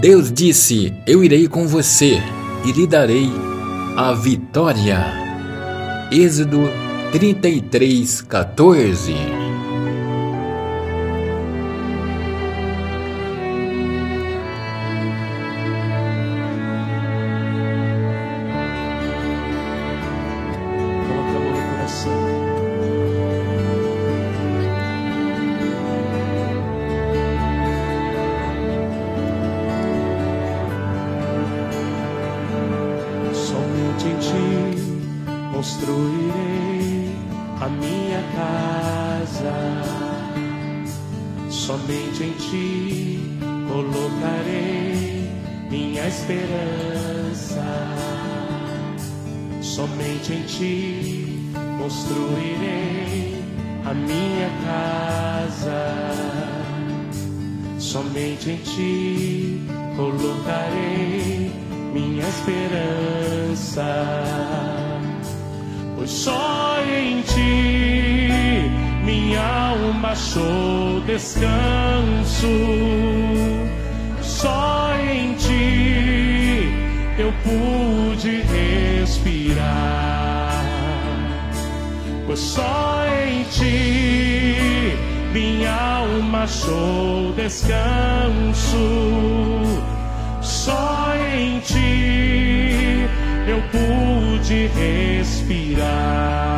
Deus disse: Eu irei com você e lhe darei a vitória. Êxodo 33, 14. Construirei a minha casa. Somente em ti colocarei minha esperança. Somente em ti construirei a minha casa. Somente em ti colocarei minha esperança. Pois só em ti minha alma achou descanso. Só em ti eu pude respirar. Pois só em ti minha alma achou descanso. Só em respirar.